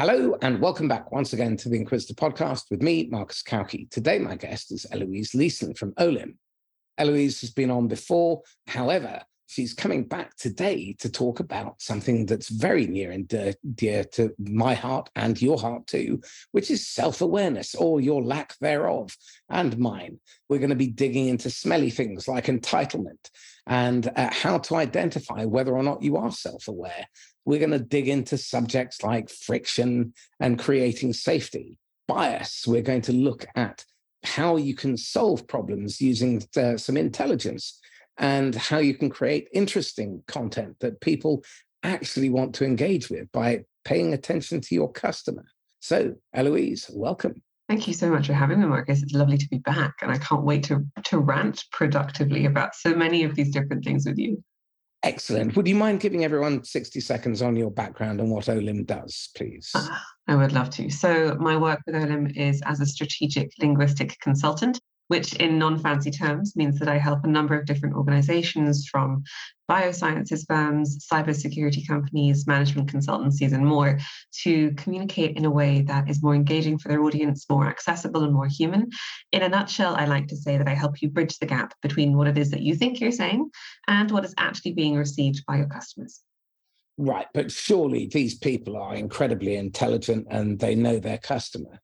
Hello, and welcome back once again to the Inquisitor podcast with me, Marcus Cauchi. Today, my guest is Eloise Leeson from Olim. Eloise has been on before. However, she's coming back today to talk about something that's very near and dear, dear to my heart and your heart too, which is self awareness or your lack thereof and mine. We're going to be digging into smelly things like entitlement and uh, how to identify whether or not you are self aware we're going to dig into subjects like friction and creating safety, bias. We're going to look at how you can solve problems using uh, some intelligence and how you can create interesting content that people actually want to engage with by paying attention to your customer. So, Eloise, welcome. Thank you so much for having me, Marcus. It's lovely to be back, and I can't wait to, to rant productively about so many of these different things with you. Excellent. Would you mind giving everyone 60 seconds on your background and what OLIM does, please? Uh, I would love to. So, my work with OLIM is as a strategic linguistic consultant which in non-fancy terms means that I help a number of different organizations from biosciences firms, cybersecurity companies, management consultancies, and more to communicate in a way that is more engaging for their audience, more accessible and more human. In a nutshell, I like to say that I help you bridge the gap between what it is that you think you're saying and what is actually being received by your customers. Right, but surely these people are incredibly intelligent and they know their customer.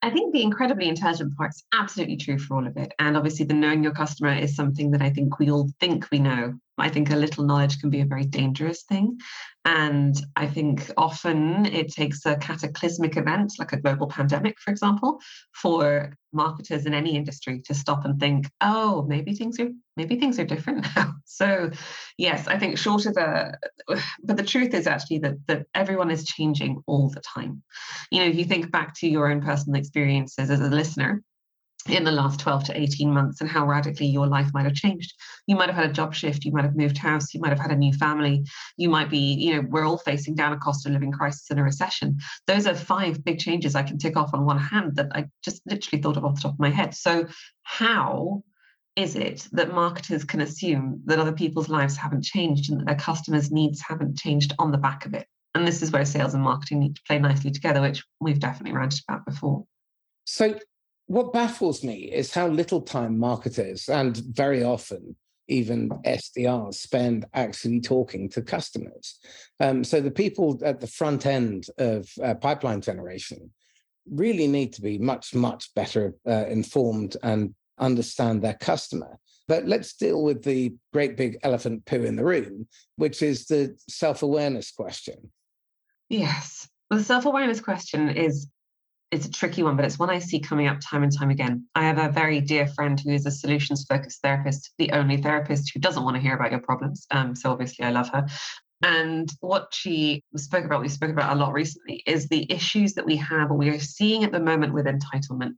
I think the incredibly intelligent part is absolutely true for all of it. And obviously, the knowing your customer is something that I think we all think we know. I think a little knowledge can be a very dangerous thing. And I think often it takes a cataclysmic event, like a global pandemic, for example, for marketers in any industry to stop and think, oh, maybe things are maybe things are different now. So yes, I think short of a but the truth is actually that that everyone is changing all the time. You know, if you think back to your own personal experiences as a listener, in the last 12 to 18 months and how radically your life might have changed. You might have had a job shift, you might have moved house, you might have had a new family, you might be, you know, we're all facing down a cost of living crisis and a recession. Those are five big changes I can tick off on one hand that I just literally thought of off the top of my head. So, how is it that marketers can assume that other people's lives haven't changed and that their customers' needs haven't changed on the back of it? And this is where sales and marketing need to play nicely together, which we've definitely ranted about before. So, what baffles me is how little time marketers and very often even SDRs spend actually talking to customers. Um, so the people at the front end of uh, pipeline generation really need to be much, much better uh, informed and understand their customer. But let's deal with the great big elephant poo in the room, which is the self awareness question. Yes. The self awareness question is it's a tricky one, but it's one I see coming up time and time again. I have a very dear friend who is a solutions focused therapist, the only therapist who doesn't want to hear about your problems. Um, so obviously, I love her. And what she spoke about, we spoke about a lot recently, is the issues that we have or we are seeing at the moment with entitlement.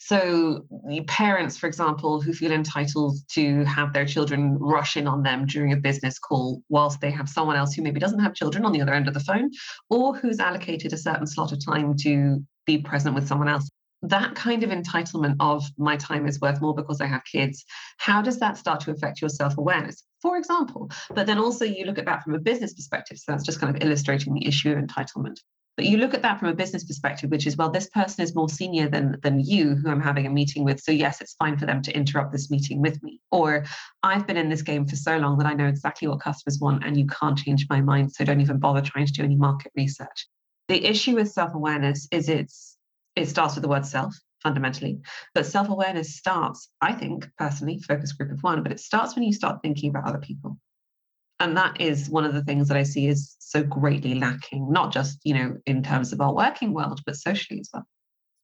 So, parents, for example, who feel entitled to have their children rush in on them during a business call, whilst they have someone else who maybe doesn't have children on the other end of the phone, or who's allocated a certain slot of time to be present with someone else. That kind of entitlement of my time is worth more because I have kids, how does that start to affect your self awareness? For example, but then also you look at that from a business perspective. So that's just kind of illustrating the issue of entitlement. But you look at that from a business perspective, which is, well, this person is more senior than, than you, who I'm having a meeting with. So, yes, it's fine for them to interrupt this meeting with me. Or I've been in this game for so long that I know exactly what customers want and you can't change my mind. So, don't even bother trying to do any market research. The issue with self awareness is it's it starts with the word self fundamentally. But self awareness starts, I think, personally, focus group of one, but it starts when you start thinking about other people and that is one of the things that I see is so greatly lacking, not just you know in terms of our working world, but socially as well.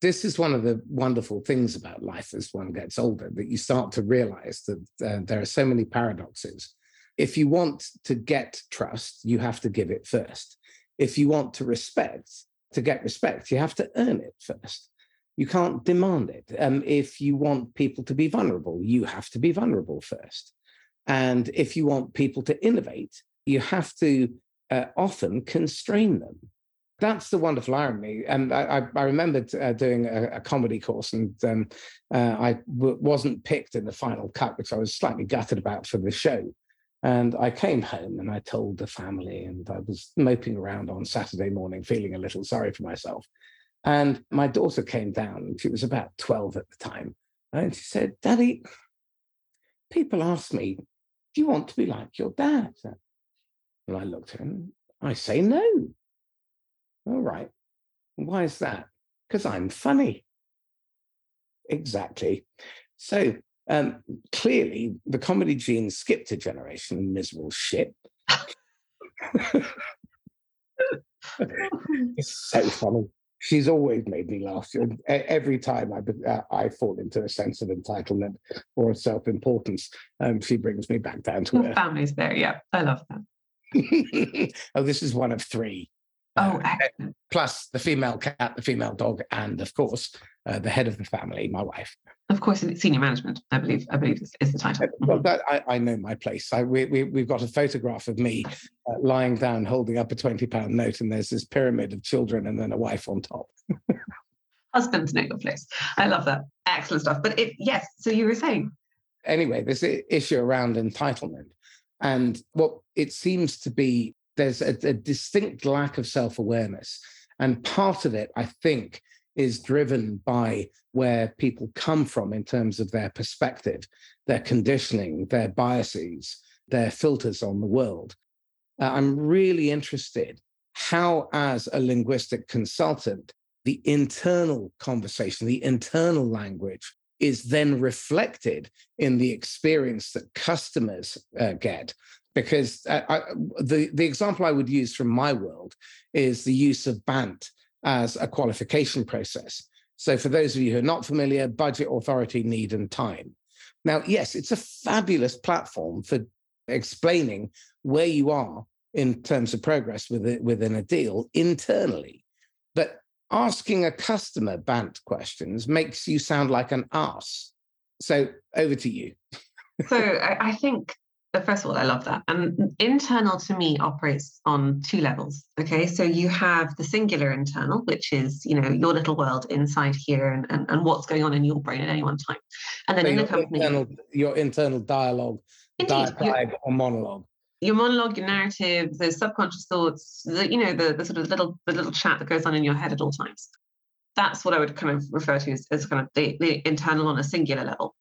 This is one of the wonderful things about life as one gets older that you start to realize that uh, there are so many paradoxes. If you want to get trust, you have to give it first. If you want to respect, to get respect, you have to earn it first. You can't demand it. Um, if you want people to be vulnerable, you have to be vulnerable first. And if you want people to innovate, you have to uh, often constrain them. That's the wonderful irony. And I, I remembered uh, doing a, a, comedy course, and um, uh, I w- wasn't picked in the final cut, which I was slightly gutted about for the show. And I came home and I told the family, and I was moping around on Saturday morning, feeling a little sorry for myself. And my daughter came down, she was about 12 at the time, and she said, Daddy, people ask me, do you want to be like your dad? And I looked at him, I say no. All right. Why is that? Because I'm funny. Exactly. So um, clearly, the comedy gene skipped a generation, miserable shit. it's so funny. She's always made me laugh. Every time I, uh, I fall into a sense of entitlement or self importance, um, she brings me back down to earth. Family's there. Yeah, I love that. oh, this is one of three. Oh, uh, plus the female cat, the female dog, and of course uh, the head of the family, my wife. Of course, senior management. I believe. I believe is, is the title. Well, that, I, I, know my place. I, we, we, we've got a photograph of me uh, lying down, holding up a twenty pound note, and there's this pyramid of children, and then a wife on top. Husband's know your place. I love that. Excellent stuff. But it, yes, so you were saying. Anyway, this issue around entitlement, and what it seems to be there's a, a distinct lack of self awareness. And part of it, I think, is driven by where people come from in terms of their perspective, their conditioning, their biases, their filters on the world. Uh, I'm really interested how, as a linguistic consultant, the internal conversation, the internal language is then reflected in the experience that customers uh, get because uh, I, the the example I would use from my world is the use of BANT as a qualification process. So, for those of you who are not familiar, budget, authority, need, and time. Now, yes, it's a fabulous platform for explaining where you are in terms of progress with within a deal internally, but asking a customer BANT questions makes you sound like an ass. So, over to you. so, I think but first of all, I love that. And internal to me operates on two levels. Okay. So you have the singular internal, which is, you know, your little world inside here and, and, and what's going on in your brain at any one time. And then so in the company. Internal, your internal dialogue, Indeed, dialogue or monologue. Your monologue, your narrative, the subconscious thoughts, the, you know, the, the sort of little the little chat that goes on in your head at all times. That's what I would kind of refer to as, as kind of the, the internal on a singular level.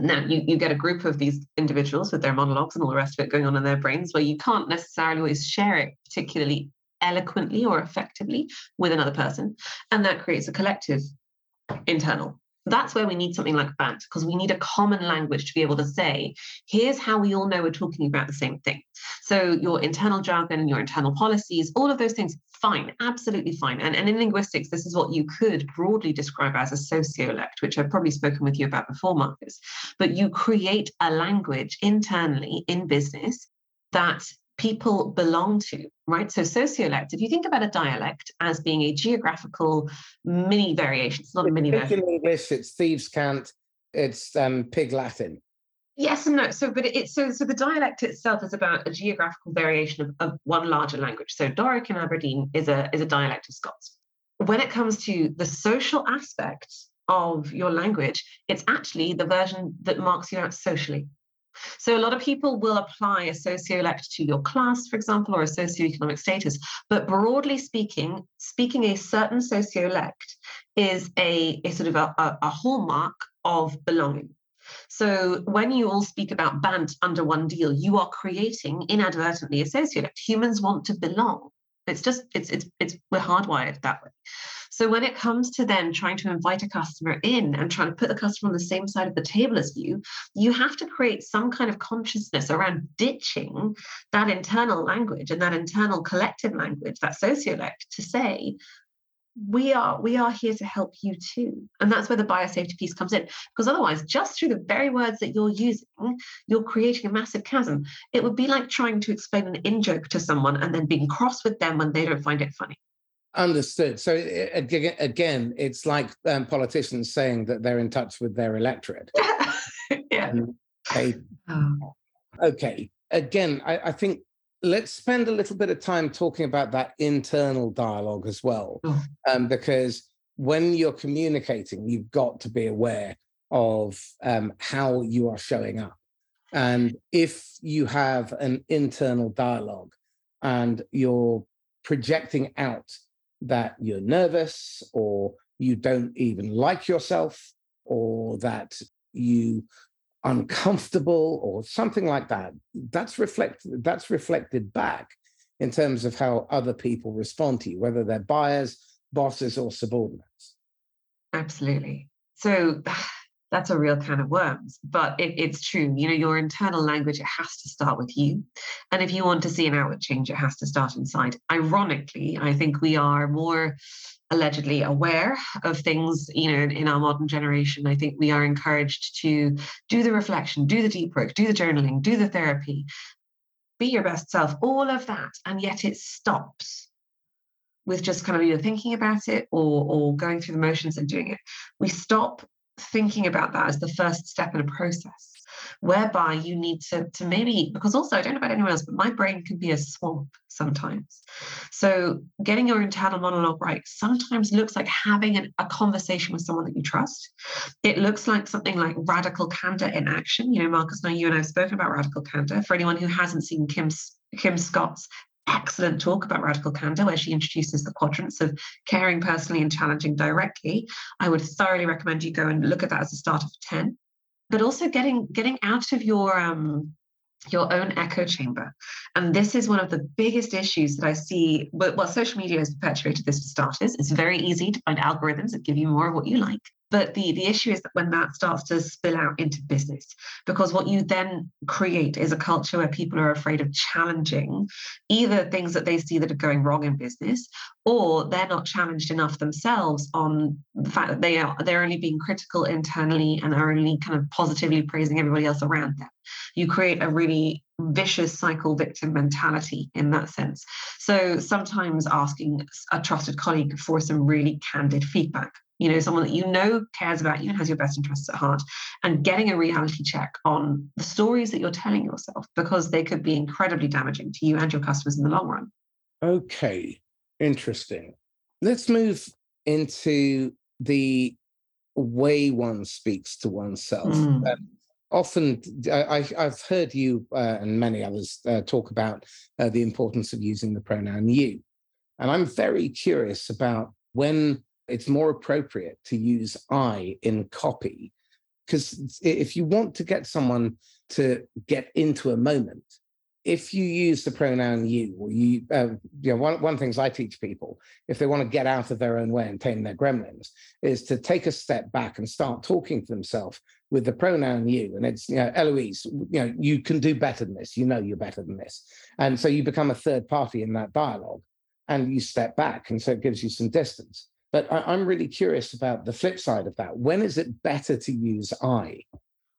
Now, you, you get a group of these individuals with their monologues and all the rest of it going on in their brains where you can't necessarily always share it particularly eloquently or effectively with another person. And that creates a collective internal that's where we need something like BANT because we need a common language to be able to say, here's how we all know we're talking about the same thing. So your internal jargon, your internal policies, all of those things, fine, absolutely fine. And, and in linguistics, this is what you could broadly describe as a sociolect, which I've probably spoken with you about before, Marcus. But you create a language internally in business that people belong to, right? So sociolect, if you think about a dialect as being a geographical mini variation, it's not a mini variation. In English, it's thieves' cant, it's um, pig Latin. Yes and no. So, but it's so so the dialect itself is about a geographical variation of, of one larger language. So Doric in Aberdeen is a is a dialect of Scots. When it comes to the social aspect of your language, it's actually the version that marks you out socially. So a lot of people will apply a sociolect to your class, for example, or a socioeconomic status. But broadly speaking, speaking a certain sociolect is a, a sort of a, a hallmark of belonging. So when you all speak about BANT under one deal, you are creating inadvertently a sociolect. Humans want to belong. It's just it's it's it's we're hardwired that way. So when it comes to then trying to invite a customer in and trying to put the customer on the same side of the table as you, you have to create some kind of consciousness around ditching that internal language and that internal collective language, that sociolect, to say, we are we are here to help you too. And that's where the biosafety piece comes in. Because otherwise just through the very words that you're using you're creating a massive chasm. It would be like trying to explain an in joke to someone and then being cross with them when they don't find it funny Understood. So again, it's like um, politicians saying that they're in touch with their electorate. yeah. Okay. Oh. Okay. Again, I, I, think let's spend a little bit of time talking about that internal dialogue as well, oh. um, because when you're communicating, you've got to be aware of um, how you are showing up. And if you have an internal dialogue and you're projecting out that you're nervous or you don't even like yourself or that you uncomfortable or something like that. That's reflected that's reflected back in terms of how other people respond to you whether they're buyers bosses or subordinates. Absolutely. So that's a real can of worms. But it, it's true you know your internal language it has to start with you. And if you want to see an outward change it has to start inside. Ironically i think we are more allegedly aware of things you know in our modern generation. I think we are encouraged to do the reflection do the deep work do the journaling do the therapy. Be your best self all of that. And yet it stops with just kind of either thinking about it or or going through the motions and doing it. We stop thinking about that as the first step in a process whereby you need to, to maybe, because also I don't know about anyone else, but my brain can be a swamp sometimes. So getting your internal monologue right sometimes looks like having an, a conversation with someone that you trust. It looks like something like radical candor in action. You know, Marcus, now you and I have spoken about radical candor. For anyone who hasn't seen Kim's Kim Scott's excellent talk about radical candor, where she introduces the quadrants of caring personally and challenging directly. I would thoroughly recommend you go and look at that as a start of 10 but also getting getting out of your um, your own echo chamber. And this is one of the biggest issues that I see. But well, social media has perpetuated this for starters. It's very easy to find algorithms that give you more of what you like. But the, the issue is that when that starts to spill out into business, because what you then create is a culture where people are afraid of challenging either things that they see that are going wrong in business, or they're not challenged enough themselves on the fact that they are they're only being critical internally and are only kind of positively praising everybody else around them. You create a really vicious cycle victim mentality in that sense. So sometimes asking a trusted colleague for some really candid feedback you know, someone that you know cares about you and has your best interests at heart, and getting a reality check on the stories that you're telling yourself because they could be incredibly damaging to you and your customers in the long run. Okay, interesting. Let's move into the way one speaks to oneself. Mm. Um, often, I, have heard you uh, and many others uh, talk about uh, the importance of using the pronoun you. And I'm very curious about when it's more appropriate to use I in copy. Because if you want to get someone to get into a moment, if you use the pronoun you, or you, uh, you know, one, one of the things I teach people, if they want to get out of their own way and tame their gremlins, is to take a step back and start talking to themselves with the pronoun you. And it's, you know, Eloise, you know, you can do better than this. You know, you're better than this. And so you become a third party in that dialogue and you step back. And so it gives you some distance. But I, am really curious about the flip side of that. When is it better to use I?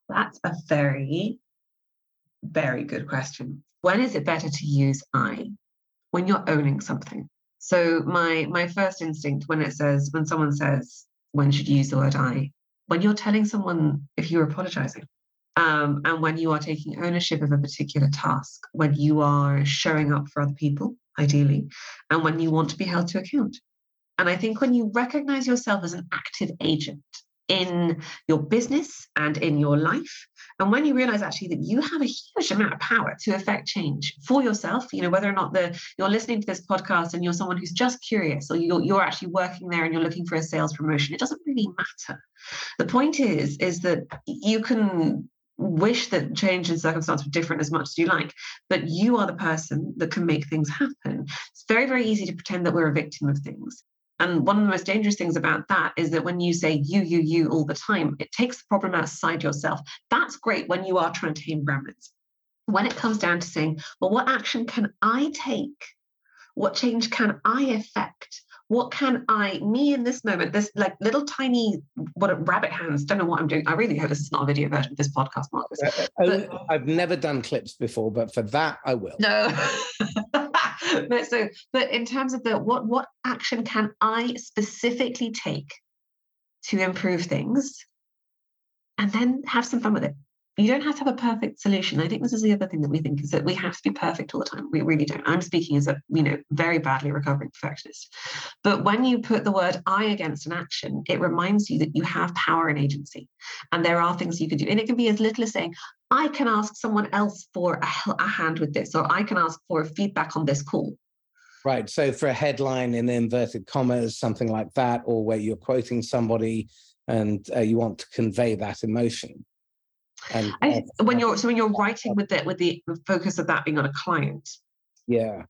That's a very, very good question. When is it better to use I? When you're owning something. So my my first instinct when it says when someone says when should you use the word I, when you're telling someone if you're apologizing, um, and when you are taking ownership of a particular task, when you are showing up for other people, ideally, and when you want to be held to account. And I think when you recognize yourself as an active agent in your business and in your life, and when you realize actually that you have a huge amount of power to affect change for yourself, you know, whether or not the you're listening to this podcast and you're someone who's just curious or you're, you're actually working there and you're looking for a sales promotion, it doesn't really matter. The point is, is that you can wish that change in circumstance were different as much as you like, but you are the person that can make things happen. It's very, very easy to pretend that we're a victim of things. And one of the most dangerous things about that is that when you say you, you, you all the time, it takes the problem outside yourself. That's great when you are trying to tame gremlins. When it comes down to saying, well, what action can I take? What change can I affect? What can I, me in this moment, this like little tiny what rabbit hands, don't know what I'm doing. I really hope this is not a video version of this podcast, Marcus. Uh, uh, but, I've never done clips before, but for that I will. No. but so but in terms of the what what action can i specifically take to improve things and then have some fun with it you don't have to have a perfect solution. I think this is the other thing that we think is that we have to be perfect all the time. We really don't. I'm speaking as a, you know, very badly recovering perfectionist. But when you put the word I against an action, it reminds you that you have power and agency. And there are things you can do. And it can be as little as saying, I can ask someone else for a, a hand with this, or I can ask for feedback on this call. Right. So for a headline in inverted commas, something like that, or where you're quoting somebody and uh, you want to convey that emotion and I, when you're so when you're writing with the with the focus of that being on a client. Yeah.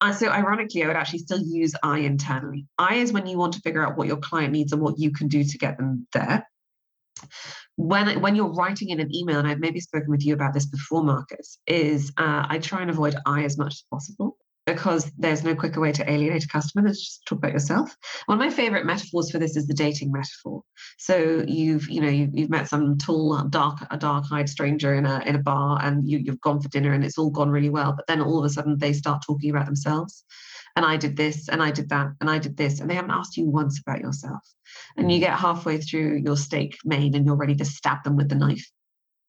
Uh, so ironically, I would actually still use I internally. I is when you want to figure out what your client needs and what you can do to get them there. When when you're writing in an email, and I've maybe spoken with you about this before, Marcus, is uh, I try and avoid I as much as possible because there's no quicker way to alienate a customer than just talk about yourself. One of my favorite metaphors for this is the dating metaphor. So you've, you know, you've, you've met some tall, dark, a dark-eyed stranger in a in a bar, and you, you've gone for dinner, and it's all gone really well. But then all of a sudden, they start talking about themselves. And I did this, and I did that, and I did this, and they haven't asked you once about yourself. And you get halfway through your steak main, and you're ready to stab them with the knife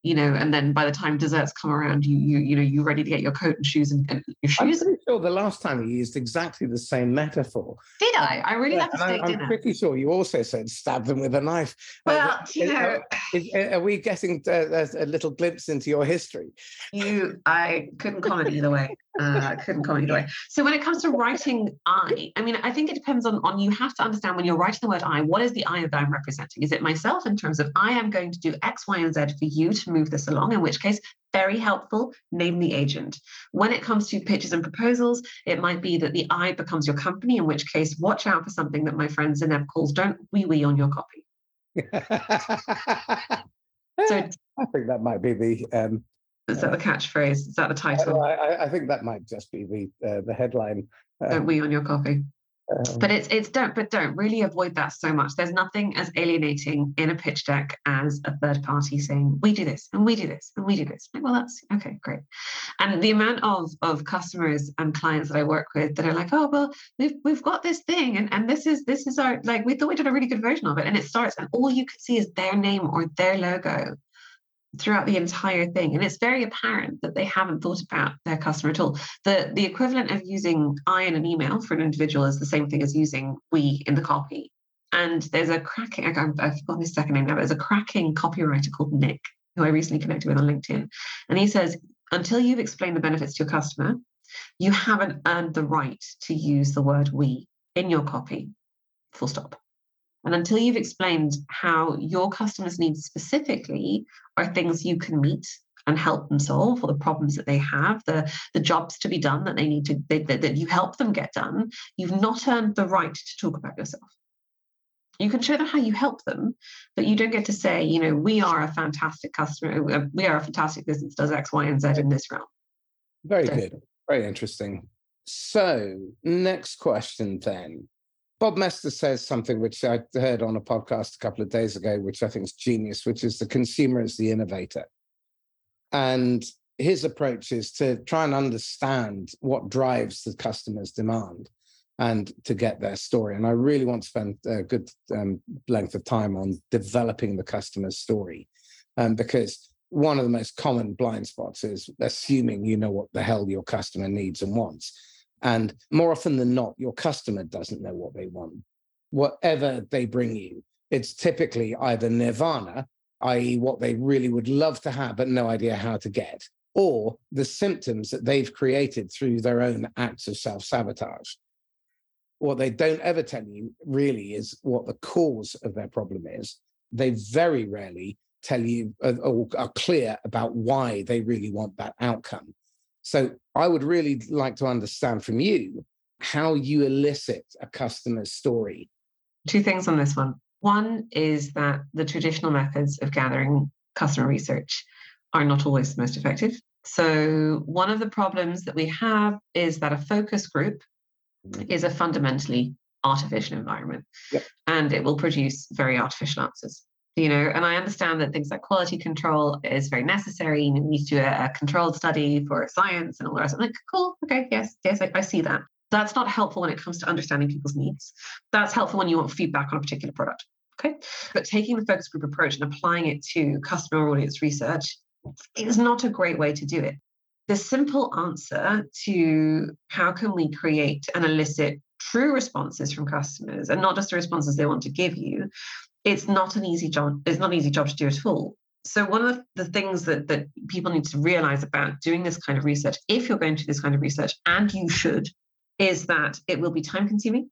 you know, and then by the time desserts come around, you you you know you're ready to get your coat and shoes and, and your shoes. I'm pretty sure the last time you used exactly the same metaphor. Did I? I really yeah, like a steak I, dinner. I'm pretty sure you also said stab them with a knife. Uh, well, uh, you know, is, are we getting a, a, little glimpse into your history? You, I couldn't comment either way. Uh, I couldn't comment either way. So when it comes to writing I, I mean, I think it depends on on you have to understand when you're writing the word I, what is the I that I'm representing? Is it myself in terms of I am going to do X, Y, and Z for you to move this along, in which case, very helpful, name the agent. When it comes to pitches and proposals, it might be that the I becomes your company, in which case, watch out for something that my friend Zineb calls don't wee wee on your copy. so I think that might be the. Um, is that the catchphrase? Is that the title? I, I think that might just be the uh, the headline. Um, don't wee on your copy but um, it's it's don't but don't really avoid that so much. There's nothing as alienating in a pitch deck as a third party saying we do this and we do this and we do this. Like, well, that's okay, great. And the amount of of customers and clients that I work with that are like, oh well, we've we've got this thing and and this is this is our like we thought we did a really good version of it, and it starts and all you can see is their name or their logo throughout the entire thing. And it's very apparent that they haven't thought about their customer at all. The, the equivalent of using I in an email for an individual is the same thing as using we in the copy. And there's a cracking, I've forgotten his second name now, there's a cracking copywriter called Nick, who I recently connected with on LinkedIn. And he says, until you've explained the benefits to your customer, you haven't earned the right to use the word we in your copy, full stop. And until you've explained how your customers' needs specifically are things you can meet and help them solve, or the problems that they have, the, the jobs to be done that they need to, they, that, that you help them get done, you've not earned the right to talk about yourself. You can show them how you help them, but you don't get to say, you know, we are a fantastic customer, uh, we are a fantastic business, does X, Y, and Z in this realm. Very so, good. Very interesting. So, next question then. Bob Moesta says something which I heard on a podcast a couple of days ago, which I think is genius, which is the consumer is the innovator. And his approach is to try and understand what drives the customer's demand and to get their story. And I really want to spend a good um, length of time on developing the customer's story um, because one of the most common blind spots is assuming you know what the hell your customer needs and wants and more often than not, your customer doesn't know what they want. Whatever they bring you, it's typically either nirvana, i.e., what they really would love to have, but no idea how to get, or the symptoms that they've created through their own acts of self sabotage. What they don't ever tell you really is what the cause of their problem is. They very rarely tell you uh, or are clear about why they really want that outcome. So I would really like to understand from you how you elicit a customer's story. Two things on this one. One is that the traditional methods of gathering customer research are not always the most effective. So, one of the problems that we have is that a focus group mm-hmm. is a fundamentally artificial environment yep. and it will produce very artificial answers you know and i understand that things like quality control is very necessary you need to do a, a controlled study for science and all the rest i'm like cool okay yes yes I, I see that that's not helpful when it comes to understanding people's needs that's helpful when you want feedback on a particular product Okay. But taking the focus group approach and applying it to customer audience research is not a great way to do it. The simple answer to how can we create and elicit true responses from customers and not just the responses they want to give you, it's not an easy job. It's not an easy job to do at all. So one of the things that, that people need to realize about doing this kind of research, if you're going to this kind of research, and you should, is that it will be time consuming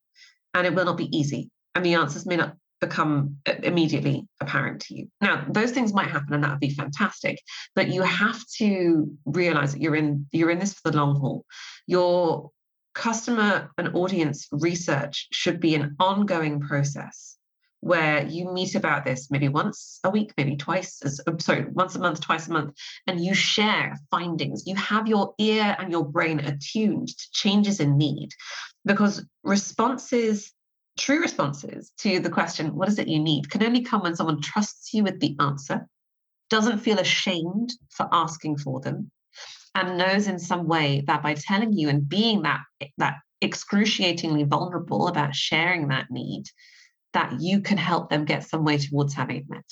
and it will not be easy. And the answers may not become immediately apparent to you. Now, those things might happen and that would be fantastic, but you have to realize that you're in you're in this for the long haul. Your customer and audience research should be an ongoing process where you meet about this maybe once a week, maybe twice, as, uh, sorry, once a month, twice a month, and you share findings. You have your ear and your brain attuned to changes in need because responses, true responses to the question, what is it you need, can only come when someone trusts you with the answer, doesn't feel ashamed for asking for them, and knows in some way that by telling you and being that, that excruciatingly vulnerable about sharing that need, that you can help them get some way towards having it met.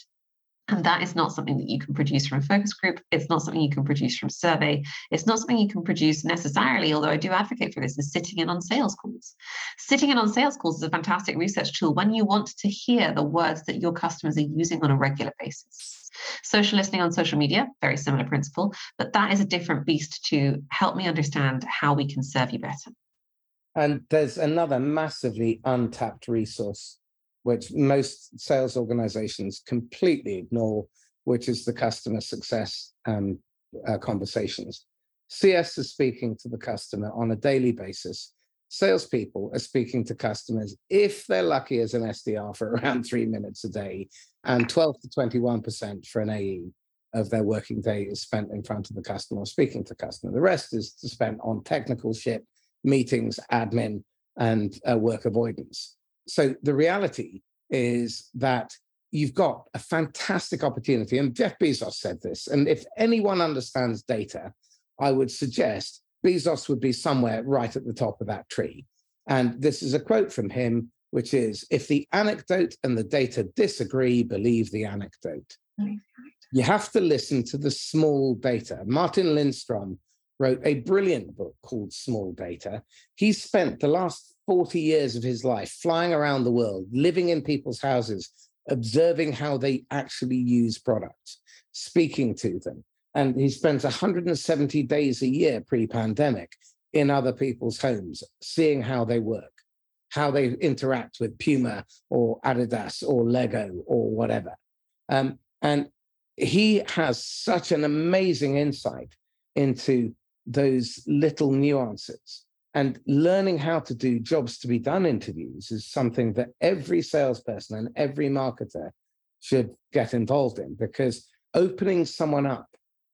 And that is not something that you can produce from a focus group. It's not something you can produce from survey. It's not something you can produce necessarily, although I do advocate for this, is sitting in on sales calls. Sitting in on sales calls is a fantastic research tool when you want to hear the words that your customers are using on a regular basis. Social listening on social media, very similar principle, but that is a different beast to help me understand how we can serve you better. And there's another massively untapped resource which most sales organizations completely ignore, which is the customer success um, uh, conversations. CS is speaking to the customer on a daily basis. Salespeople are speaking to customers, if they're lucky as an SDR, for around three minutes a day, and 12 to 21% for an AE of their working day is spent in front of the customer or speaking to the customer. The rest is spent on technical shit, meetings, admin, and uh, work avoidance. So the reality is that you've got a fantastic opportunity. And Jeff Bezos said this. And if anyone understands data, I would suggest Bezos would be somewhere right at the top of that tree. And this is a quote from him, which is If the anecdote and the data disagree, believe the anecdote. You have to listen to the small data. Martin Lindstrom wrote a brilliant book called Small Data. He spent the last 40 years of his life flying around the world, living in people's houses, observing how they actually use products, speaking to them. And he spends 170 days a year pre pandemic in other people's homes, seeing how they work, how they interact with Puma or Adidas or Lego or whatever. Um, and he has such an amazing insight into those little nuances. And learning how to do jobs to be done interviews is something that every salesperson and every marketer should get involved in because opening someone up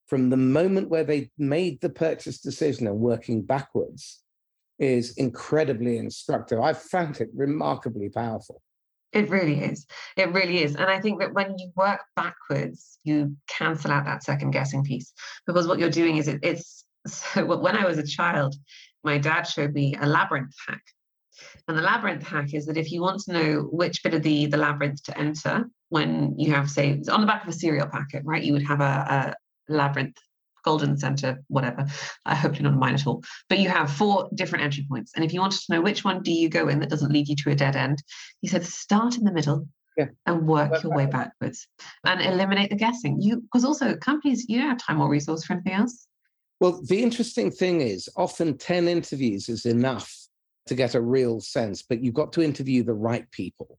from the moment where they made the purchase decision and working backwards is incredibly instructive. I've found it remarkably powerful. It really is. It really is. And I think that when you work backwards, you cancel out that second guessing piece because what you're doing is it, it's so when I was a child, my dad showed me a labyrinth hack. And the labyrinth hack is that if you want to know which bit of the, the labyrinth to enter, when you have, say, on the back of a cereal packet, right, you would have a, a labyrinth, golden center, whatever. I hope you're not mine at all. But you have four different entry points. And if you wanted to know which one do you go in that doesn't lead you to a dead end, he said start in the middle, yeah. and work your way backwards and eliminate the guessing. You because also companies, you don't have time or resource for anything else. Well, the interesting thing is often 10 interviews is enough to get a real sense, but you've got to interview the right people.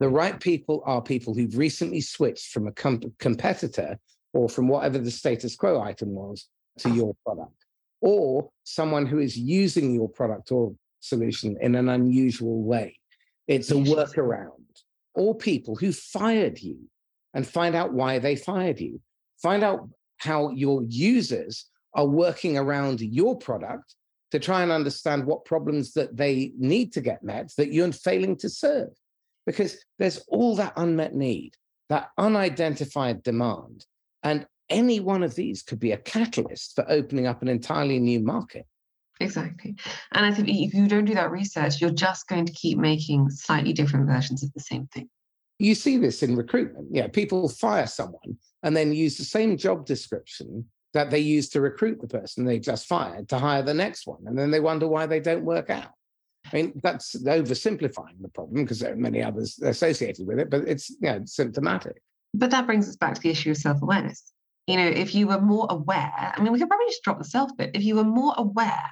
The right people are people who've recently switched from a com- competitor or from whatever the status quo item was to your product, or someone who is using your product or solution in an unusual way. It's a workaround. Or people who fired you and find out why they fired you. Find out how your users are working around your product to try and understand what problems that they need to get met that you're failing to serve. Because there's all that unmet need, that unidentified demand. And any one of these could be a catalyst for opening up an entirely new market. Exactly. And I think if you don't do that research, you're just going to keep making slightly different versions of the same thing. You see this in recruitment. Yeah, people fire someone and then use the same job description that they use to recruit the person they just fired to hire the next one. And then they wonder why they don't work out. I mean, that's oversimplifying the problem because there are many others associated with it, but it's you know, symptomatic. But that brings us back to the issue of self awareness. You know, if you were more aware, I mean, we could probably just drop the self bit. If you were more aware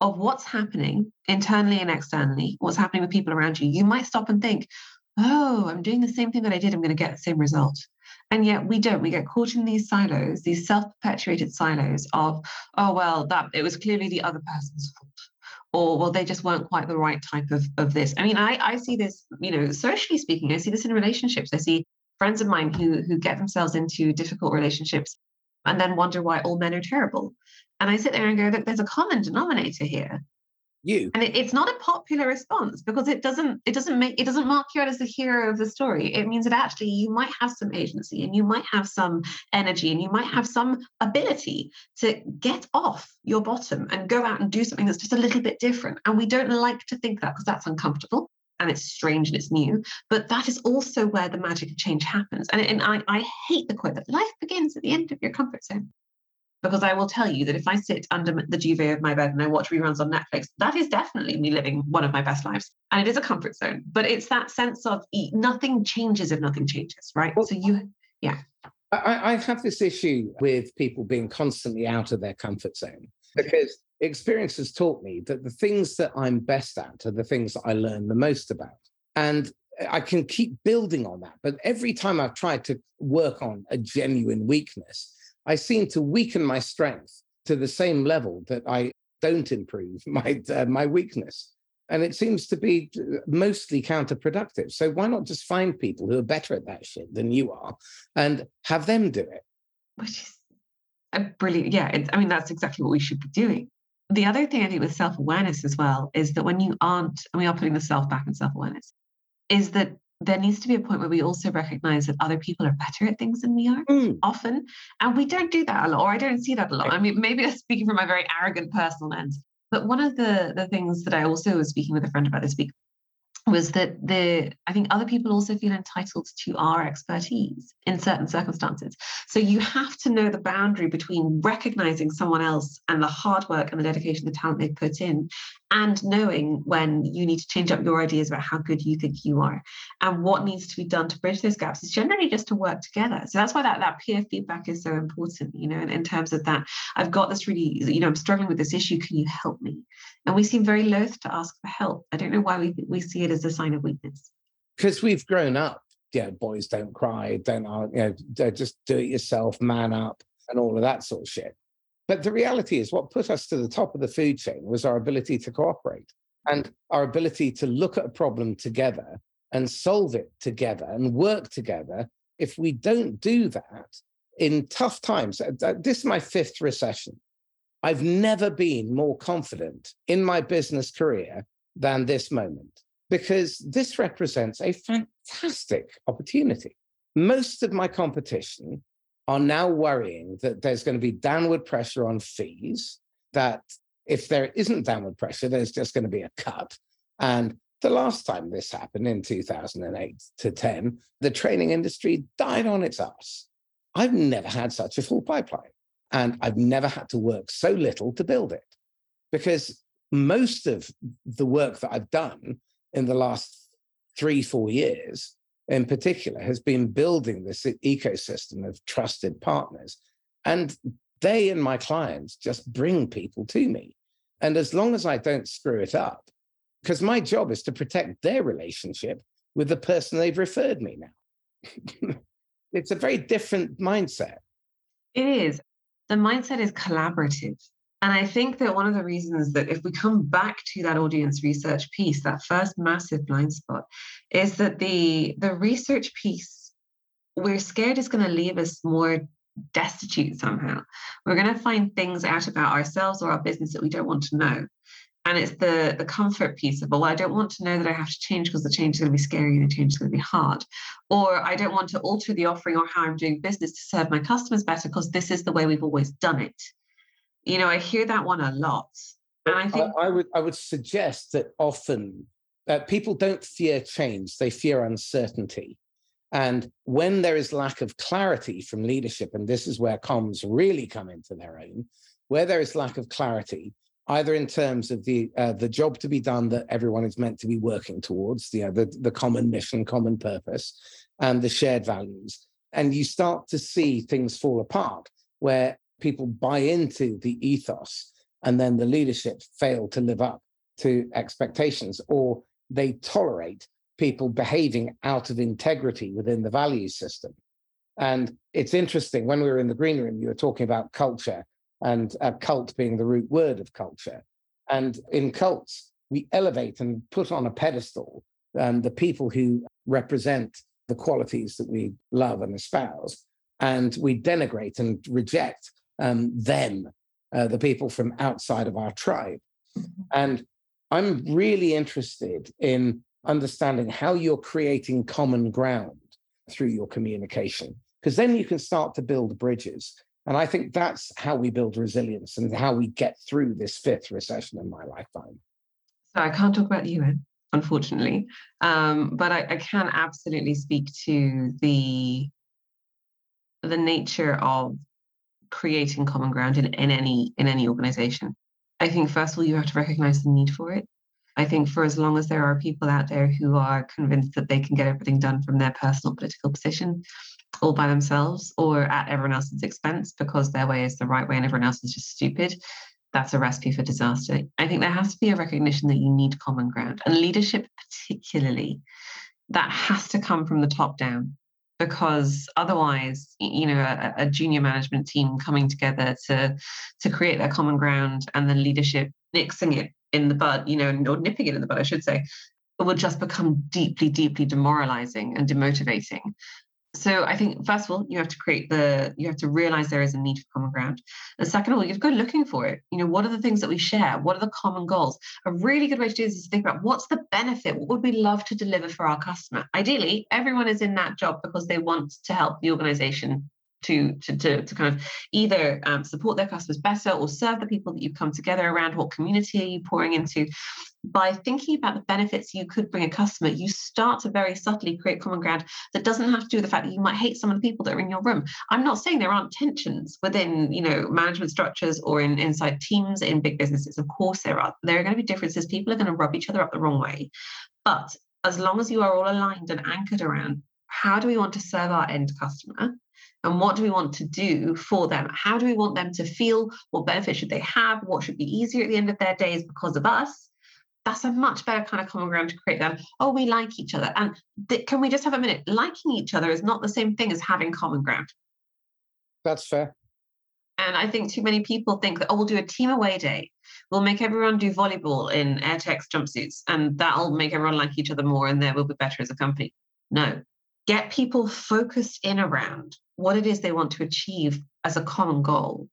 of what's happening internally and externally, what's happening with people around you, you might stop and think, oh, I'm doing the same thing that I did, I'm going to get the same result. And yet we don't. We get caught in these silos, these self-perpetuated silos of, oh well, that it was clearly the other person's fault. Or well, they just weren't quite the right type of, of this. I mean, I, I see this, you know, socially speaking, I see this in relationships. I see friends of mine who who get themselves into difficult relationships and then wonder why all men are terrible. And I sit there and go, that there's a common denominator here you. And it, it's not a popular response because it doesn't it doesn't make it doesn't mark you out as the hero of the story. It means that actually you might have some agency and you might have some energy and you might have some ability to get off your bottom and go out and do something that's just a little bit different. And we don't like to think that because that's uncomfortable and it's strange and it's new but that is also where the magic of change happens. And, and I, I hate the quote that life begins at the end of your comfort zone because I will tell you that if I sit under the duvet of my bed and I watch reruns on Netflix, that is definitely me living one of my best lives. And it is a comfort zone, but it's that sense of nothing changes if nothing changes, right? Well, so you, yeah. I, I have this issue with people being constantly out of their comfort zone because experience has taught me that the things that I'm best at are the things that I learn the most about. And I can keep building on that. But every time I've tried to work on a genuine weakness, I seem to weaken my strength to the same level that I don't improve my uh, my weakness. And it seems to be uh, mostly counterproductive. So why not just find people who are better at that shit than you are and have them do it? Which is a brilliant, yeah. I mean, that's exactly what we should be doing. The other thing I think with self awareness as well is that when you aren't, and we are putting the self back in self awareness, is that there needs to be a point where we also recognize that other people are better at things than we are mm. often. And we don't do that a lot, or I don't see that a lot. I mean, maybe that's speaking from a very arrogant personal lens. But one of the, the things that I also was speaking with a friend about this week was that the I think other people also feel entitled to our expertise in certain circumstances. So you have to know the boundary between recognizing someone else and the hard work and the dedication, the talent they've put in, and knowing when you need to change up your ideas about how good you think you are and what needs to be done to bridge those gaps is generally just to work together. So that's why that, that peer feedback is so important, you know, in, in terms of that. I've got this really, you know, I'm struggling with this issue. Can you help me? And we seem very loath to ask for help. I don't know why we, we see it as a sign of weakness. Because we've grown up, yeah, boys don't cry, don't, you know, just do it yourself, man up, and all of that sort of shit. But the reality is, what put us to the top of the food chain was our ability to cooperate and our ability to look at a problem together and solve it together and work together. If we don't do that in tough times, uh, this is my fifth recession. I've never been more confident in my business career than this moment because this represents a fantastic opportunity. Most of my competition are now worrying that there's going to be downward pressure on fees, that if there isn't downward pressure, there's just going to be a cut. And the last time this happened in 2008 to 10, the training industry died on its ass. I've never had such a full pipeline. And I've never had to work so little to build it because most of the work that I've done in the last three, four years in particular has been building this ecosystem of trusted partners. And they and my clients just bring people to me. And as long as I don't screw it up, because my job is to protect their relationship with the person they've referred me now. it's a very different mindset. It is the mindset is collaborative. And I think that one of the reasons that if we come back to that audience research piece, that first massive blind spot, is that the the research piece we're scared is going to leave us more destitute somehow. We're going to find things out about ourselves or our business that we don't want to know. And it's the the comfort piece of well i don't want to know that i have to change because the change is going to be scary and the change is going to be hard. Or i don't want to alter the offering or how i'm doing business to serve my customers better because this is the way we've always done it you know i hear that one a lot. And i think i, I would i would suggest that often uh, people don't fear change they fear uncertainty. And when there is lack of clarity from leadership, and this is where comms really come into their own, where there is lack of clarity, either in terms of the uh, the job to be done that everyone is meant to be working towards, the, the common mission, common purpose, and the shared values, and you start to see things fall apart where people buy into the ethos and then the leadership fail to live up to expectations or they tolerate people behaving out of integrity within the value system. And it's interesting, when we were in the green room, you were talking about culture and a cult being the root word of culture. And in cults, we elevate and put on a pedestal um, the people who represent the qualities that we love and espouse. And we denigrate and reject um, them, uh, the people from outside of our tribe. Mm-hmm. And I'm really interested in understanding how you're creating common ground through your communication, because then you can start to build bridges. And I think that's how we build resilience and how we get through this fifth recession in my lifetime. So I can't talk about the UN, unfortunately, um, but I, I can absolutely speak to the the nature of creating common ground in, in any in any organization. I think first of all you have to recognize the need for it. I think for as long as there are people out there who are convinced that they can get everything done from their personal political position, all by themselves or at everyone else's expense because their way is the right way and everyone else is just stupid, that's a recipe for disaster. I think there has to be a recognition that you need common ground and leadership, particularly, that has to come from the top down because otherwise you know a, a, junior management team coming together to to create that common ground and then leadership nixing it in the bud, you know, or nipping it in the bud, I should say, it would just become deeply, deeply demoralizing and demotivating. So I think first of all, you have to create the, you have to realize there is a need for common ground. And second of all, you have to go looking for it. You know, what are the things that we share? What are the common goals? A really good way to do this is to think about what's the benefit? What would we love to deliver for our customer? Ideally, everyone is in that job because they want to help the organization to, to, to, to kind of either um, support their customers better or serve the people that you've come together around. What community are you pouring into? By thinking about the benefits you could bring a customer, you start to very subtly create common ground that doesn't have to do with the fact that you might hate some of the people that are in your room. I'm not saying there aren't tensions within, you know, management structures or in inside teams in big businesses. Of course there are. There are going to be differences. People are going to rub each other up the wrong way. But as long as you are all aligned and anchored around how do we want to serve our end customer? And what do we want to do for them? How do we want them to feel? What benefits should they have? What should be easier at the end of their days because of us? That's a much better kind of common ground to create them oh we like each other. And th- can we just have a minute? Liking each other is not the same thing as having common ground. That's fair. And I think too many people think that, oh, we'll do a team away day. We'll make everyone do volleyball in Airtex jumpsuits, and that'll make everyone like each other more, and there will be better as a company. No, get people focused in around what it is they want to achieve as a common goal,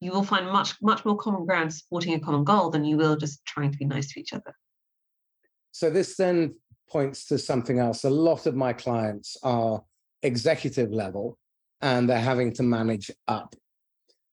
you will find much, much more common ground supporting a common goal than you will just trying to be nice to each other. So, this then points to something else. A lot of my clients are executive level and they're having to manage up.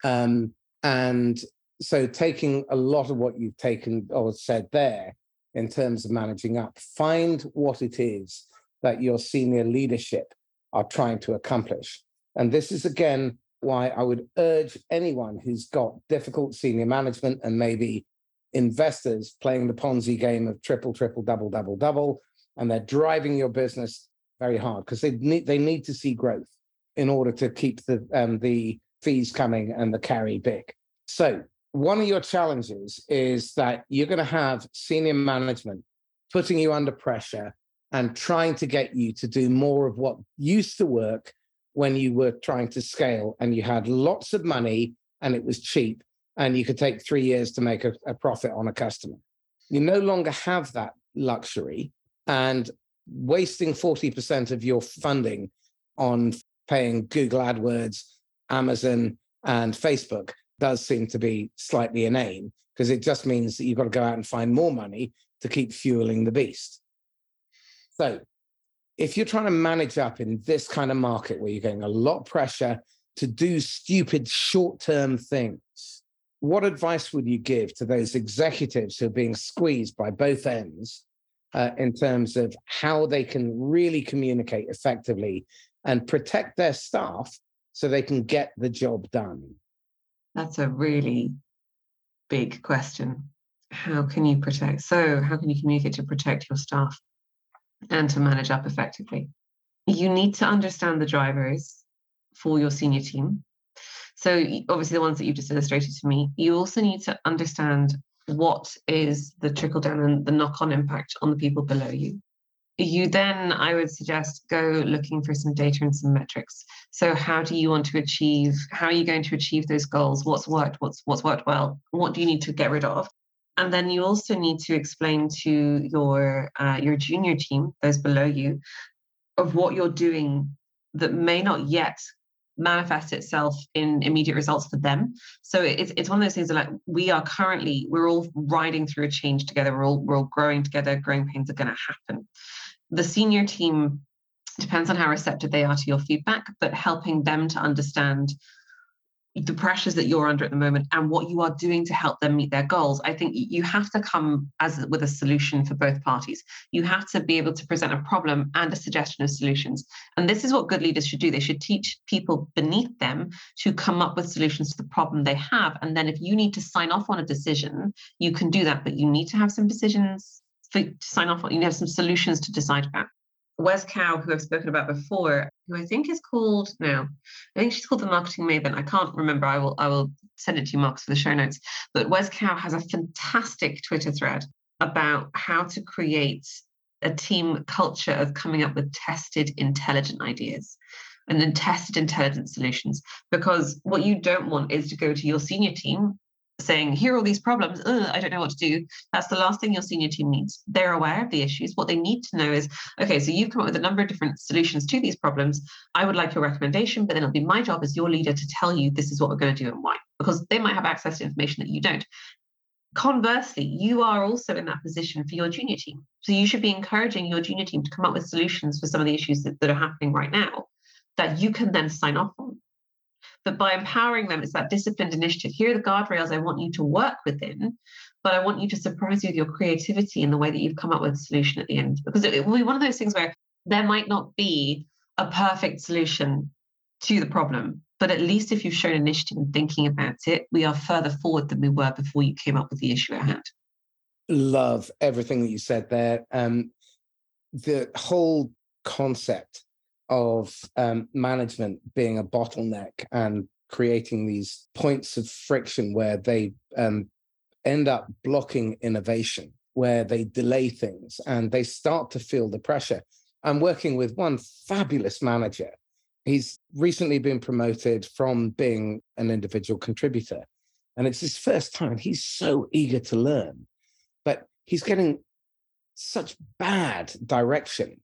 Um, and so, taking a lot of what you've taken or said there in terms of managing up, find what it is that your senior leadership are trying to accomplish. And this is again why I would urge anyone who's got difficult senior management and maybe investors playing the Ponzi game of triple, triple, double, double, double, and they're driving your business very hard because they need they need to see growth in order to keep the um, the fees coming and the carry big. So one of your challenges is that you're going to have senior management putting you under pressure and trying to get you to do more of what used to work when you were trying to scale and you had lots of money and it was cheap and you could take three years to make a, a profit on a customer. You no longer have that luxury and wasting 40% of your funding on paying Google AdWords, Amazon, and Facebook does seem to be slightly inane because it just means that you've got to go out and find more money to keep fueling the beast. So if you're trying to manage up in this kind of market where you're getting a lot of pressure to do stupid short-term things, what advice would you give to those executives who are being squeezed by both ends uh, in terms of how they can really communicate effectively and protect their staff so they can get the job done? That's a really big question. How can you protect? So, how can you communicate to protect your staff and to manage up effectively? You need to understand the drivers for your senior team. So, obviously, the ones that you've just illustrated to me. You also need to understand what is the trickle down and the knock on impact on the people below you you then i would suggest go looking for some data and some metrics so how do you want to achieve how are you going to achieve those goals what's worked what's what's worked well what do you need to get rid of and then you also need to explain to your uh, your junior team those below you of what you're doing that may not yet manifest itself in immediate results for them. So it's, it's one of those things that like we are currently we're all riding through a change together. We're all we're all growing together. Growing pains are going to happen. The senior team depends on how receptive they are to your feedback, but helping them to understand the pressures that you're under at the moment and what you are doing to help them meet their goals i think you have to come as with a solution for both parties you have to be able to present a problem and a suggestion of solutions and this is what good leaders should do they should teach people beneath them to come up with solutions to the problem they have and then if you need to sign off on a decision you can do that but you need to have some decisions for, to sign off on. You have some solutions to decide about. Wes Kao, who I've spoken about before, who I think is called now, I think she's called the marketing maven. I can't remember. I will I will send it to you, Marks, for the show notes. But Wes Kao has a fantastic Twitter thread about how to create a team culture of coming up with tested, intelligent ideas and then tested intelligent solutions. Because what you don't want is to go to your senior team saying, here are all these problems, Ugh, I don't know what to do. That's the last thing your senior team needs. They're aware of the issues. What they need to know is, okay, so you've come up with a number of different solutions to these problems. I would like your recommendation, but then it'll be my job as your leader to tell you this is what we're going to do and why, because they might have access to information that you don't. Conversely, you are also in that position for your junior team. So you should be encouraging your junior team to come up with solutions for some of the issues that, that are happening right now that you can then sign off on. But by empowering them, it's that disciplined initiative. Here are the guardrails I want you to work within, but I want you to surprise you with your creativity in the way that you've come up with a solution at the end. Because it will be one of those things where there might not be a perfect solution to the problem, but at least if you've shown initiative and thinking about it, we are further forward than we were before you came up with the issue at hand. Love everything that you said there. Um, the whole concept of um, management being a bottleneck and creating these points of friction where they um, end up blocking innovation, where they delay things and they start to feel the pressure. I'm working with one fabulous manager. He's recently been promoted from being an individual contributor. And it's his first time. He's so eager to learn, but he's getting such bad direction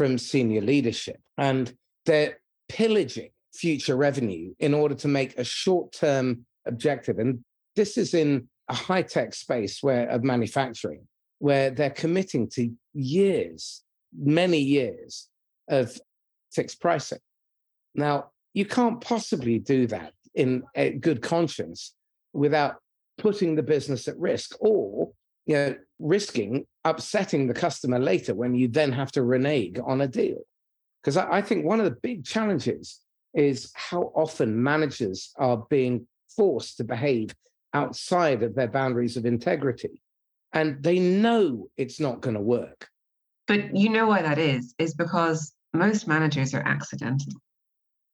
from senior leadership. And they're pillaging future revenue in order to make a short term objective. And this is in a high tech space where of manufacturing, where they're committing to years, many years of fixed pricing. Now, you can't possibly do that in a good conscience without putting the business at risk or you know, risking upsetting the customer later when you then have to renege on a deal. Because I, I think one of the big challenges is how often managers are being forced to behave outside of their boundaries of integrity. And they know it's not going to work. But you know why that is, is because most managers are accidental.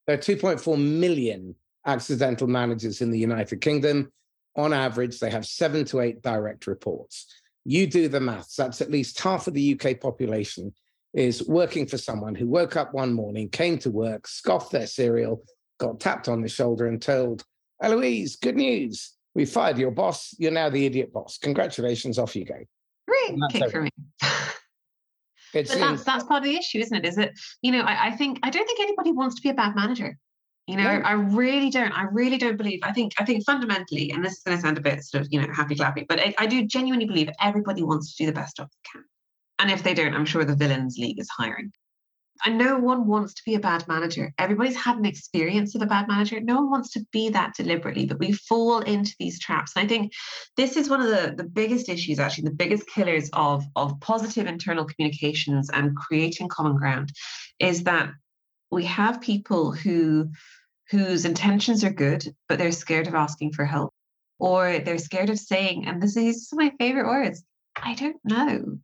There are 2.4 million accidental managers in the United Kingdom. On average, they have seven to eight direct reports. You do the maths. That's at least half of the UK population is working for someone who woke up one morning, came to work, scoffed their cereal, got tapped on the shoulder and told, Eloise, good news. We fired your boss. You're now the idiot boss. Congratulations. Off you go. Great kick for me. but that's that's part of the issue, isn't it? Is it, you know, I, I think I don't think anybody wants to be a bad manager. You know, no. I really don't. I really don't believe. I think. I think fundamentally, and this is going to sound a bit sort of, you know, happy clappy, but I, I do genuinely believe everybody wants to do the best job they can. And if they don't, I'm sure the villains league is hiring. And no one wants to be a bad manager. Everybody's had an experience of a bad manager. No one wants to be that deliberately, but we fall into these traps. And I think this is one of the, the biggest issues, actually, the biggest killers of, of positive internal communications and creating common ground is that we have people who whose intentions are good, but they're scared of asking for help. Or they're scared of saying, and this is my favorite words, I don't know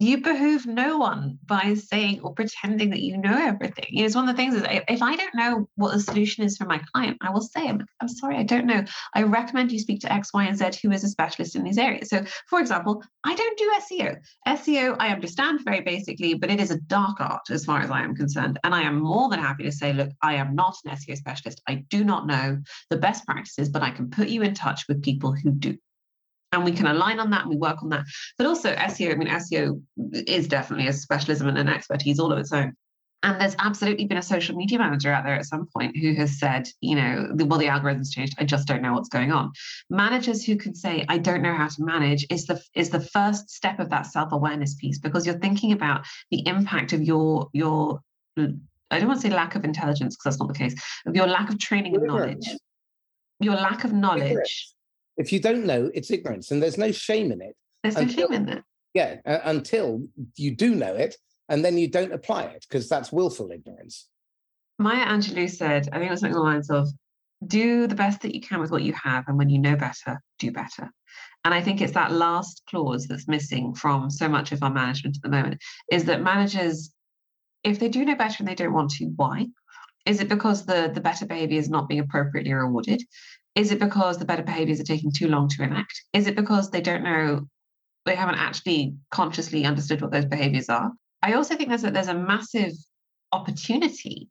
you behoove no one by saying or pretending that you know everything. You know, it's one of the things is if I don't know what the solution is for my client, I will say, I'm, I'm sorry, I don't know. I recommend you speak to X, Y, and Z who is a specialist in these areas. So, for example, I don't do SEO. SEO, I understand very basically, but it is a dark art as far as I am concerned. And I am more than happy to say, look, I am not an SEO specialist. I do not know the best practices, but I can put you in touch with people who do and we can align on that and we work on that. But also SEO, I mean, SEO is definitely a specialism and an expertise all of its own. And there's absolutely been a social media manager out there at some point who has said, you know, well, the algorithms changed. I just don't know what's going on. Managers who can say, I don't know how to manage is the is the first step of that self-awareness piece because you're thinking about the impact of your your I don't want to say lack of intelligence because that's not the case, of your lack of training and knowledge. Your lack of knowledge if you don't know, it's ignorance, and there's no shame in it. There's no shame in that. Yeah, uh, until you do know it, and then you don't apply it because that's willful ignorance. Maya Angelou said, I think it was something along the lines of, "Do the best that you can with what you have, and when you know better, do better." And I think it's that last clause that's missing from so much of our management at the moment is that managers, if they do know better and they don't want to, why? Is it because the, the better behavior is not being appropriately rewarded? Is it because the better behaviors are taking too long to enact? Is it because they don't know, they haven't actually consciously understood what those behaviors are? I also think there's a, there's a massive opportunity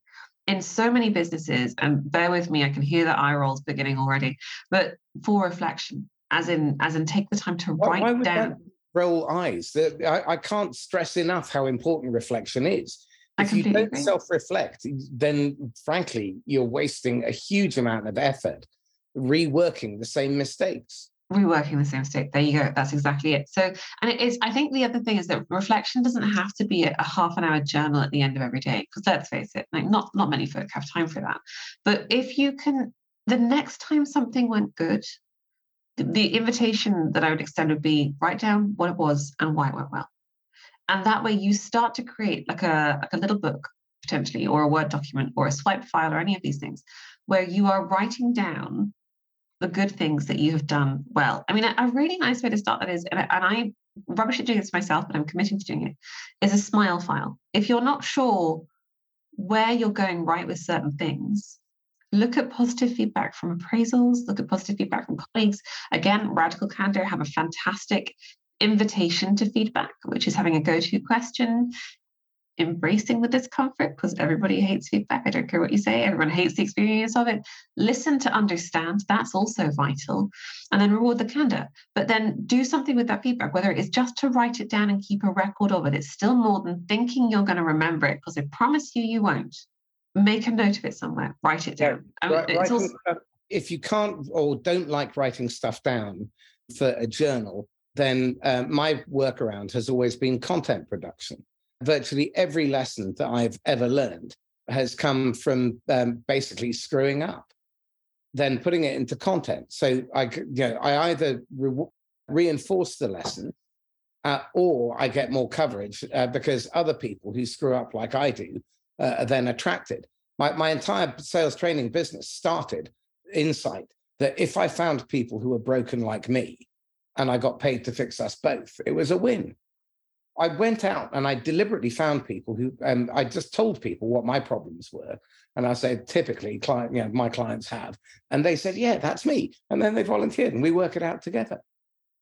in so many businesses, and bear with me, I can hear the eye rolls beginning already, but for reflection, as in as in take the time to why, write why down. roll eyes. I, I can't stress enough how important reflection is. If you don't self-reflect, then frankly, you're wasting a huge amount of effort reworking the same mistakes. Reworking the same mistake. There you go. That's exactly it. So and it is i think the other thing is that reflection doesn't have to be a, a half an hour journal at the end of every day because let's face it like not not many folk have time for that. But if you can the next time something went good the, invitation that i would extend would be write down what it was and why it went well. And that way you start to create like a like a little book potentially or a word document or a swipe file or any of these things where you are writing down the good things that you have done well. I mean, a, a really nice way to start that is, and I, and I rubbish at doing this myself, but I'm committing to doing it, is a smile file. If you're not sure where you're going right with certain things, look at positive feedback from appraisals, look at positive feedback from colleagues. Again, Radical Candor have a fantastic invitation to feedback, which is having a go to question embracing the discomfort because everybody hates feedback. I don't care what you say, everyone hates the experience of it. Listen to understand, that's also vital. And then reward the candor. But then do something with that feedback, whether it is just to write it down and keep a record of it. It's still more than thinking you're going to remember it because I promise you, you won't. Make a note of it somewhere, write it down. Yeah, right, also- if you can't or don't like writing stuff down for a journal, then uh, my workaround has always been content production virtually every lesson that I've ever learned has come from um, basically screwing up, then putting it into content. So I, you know, I either re- reinforce the lesson uh, or I get more coverage uh, because other people who screw up like I do uh, are then attracted. My, my entire sales training business started insight that if I found people who were broken like me and I got paid to fix us both, it was a win. I went out and I deliberately found people who, and I just told people what my problems were. And I said, typically, client, you know, my clients have. And they said, yeah, that's me. And then they volunteered and we work it out together.